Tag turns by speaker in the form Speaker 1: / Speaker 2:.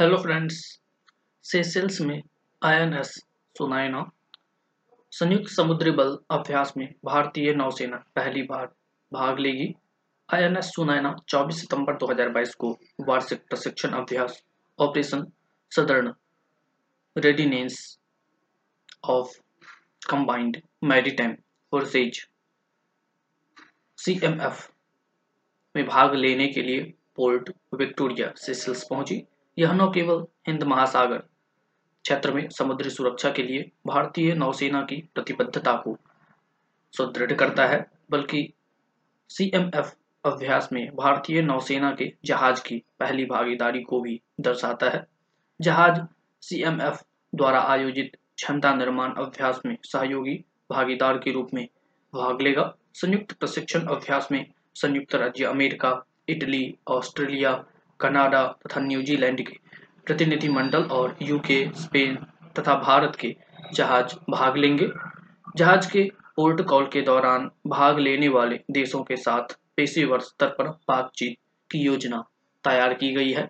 Speaker 1: Hello friends Seychelles में INS Sunayna संयुक्त समुद्री बल अभ्यास में भारतीय नौसेना पहली बार भाग लेगी। आईएनएस सुनायना 24 सितंबर 2022 को वार्षिक प्रशिक्षण अभ्यास operation southern readiness of combined maritime forces CMF में भाग लेने के लिए पोर्ट विक्टोरिया सेशल्स पहुँची। यह न केवल हिंद महासागर क्षेत्र में समुद्री सुरक्षा के लिए भारतीय नौसेना की प्रतिबद्धता को सुदृढ़ करता है, बल्कि सीएमएफ अभ्यास में भारतीय नौसेना के जहाज़ की पहली भागीदारी को भी दर्शाता है। जहाज़ सीएमएफ द्वारा आयोजित क्षमता निर्माण अभ्यास में सहयोगी भागीदार के रूप में भाग लेगा। संयुक्त प्रशिक्षण अभ्यास में संयुक्त राज्य अमेरिका, इटली, ऑस्ट्रेलिया कनाडा तथा न्यूजीलैंड के प्रतिनिधिमंडल और यूके, स्पेन तथा भारत के जहाज़ भाग लेंगे। जहाज़ के पोर्ट कॉल के दौरान भाग लेने वाले देशों के साथ पेशेवर स्तर पर बातचीत की योजना तैयार की गई है।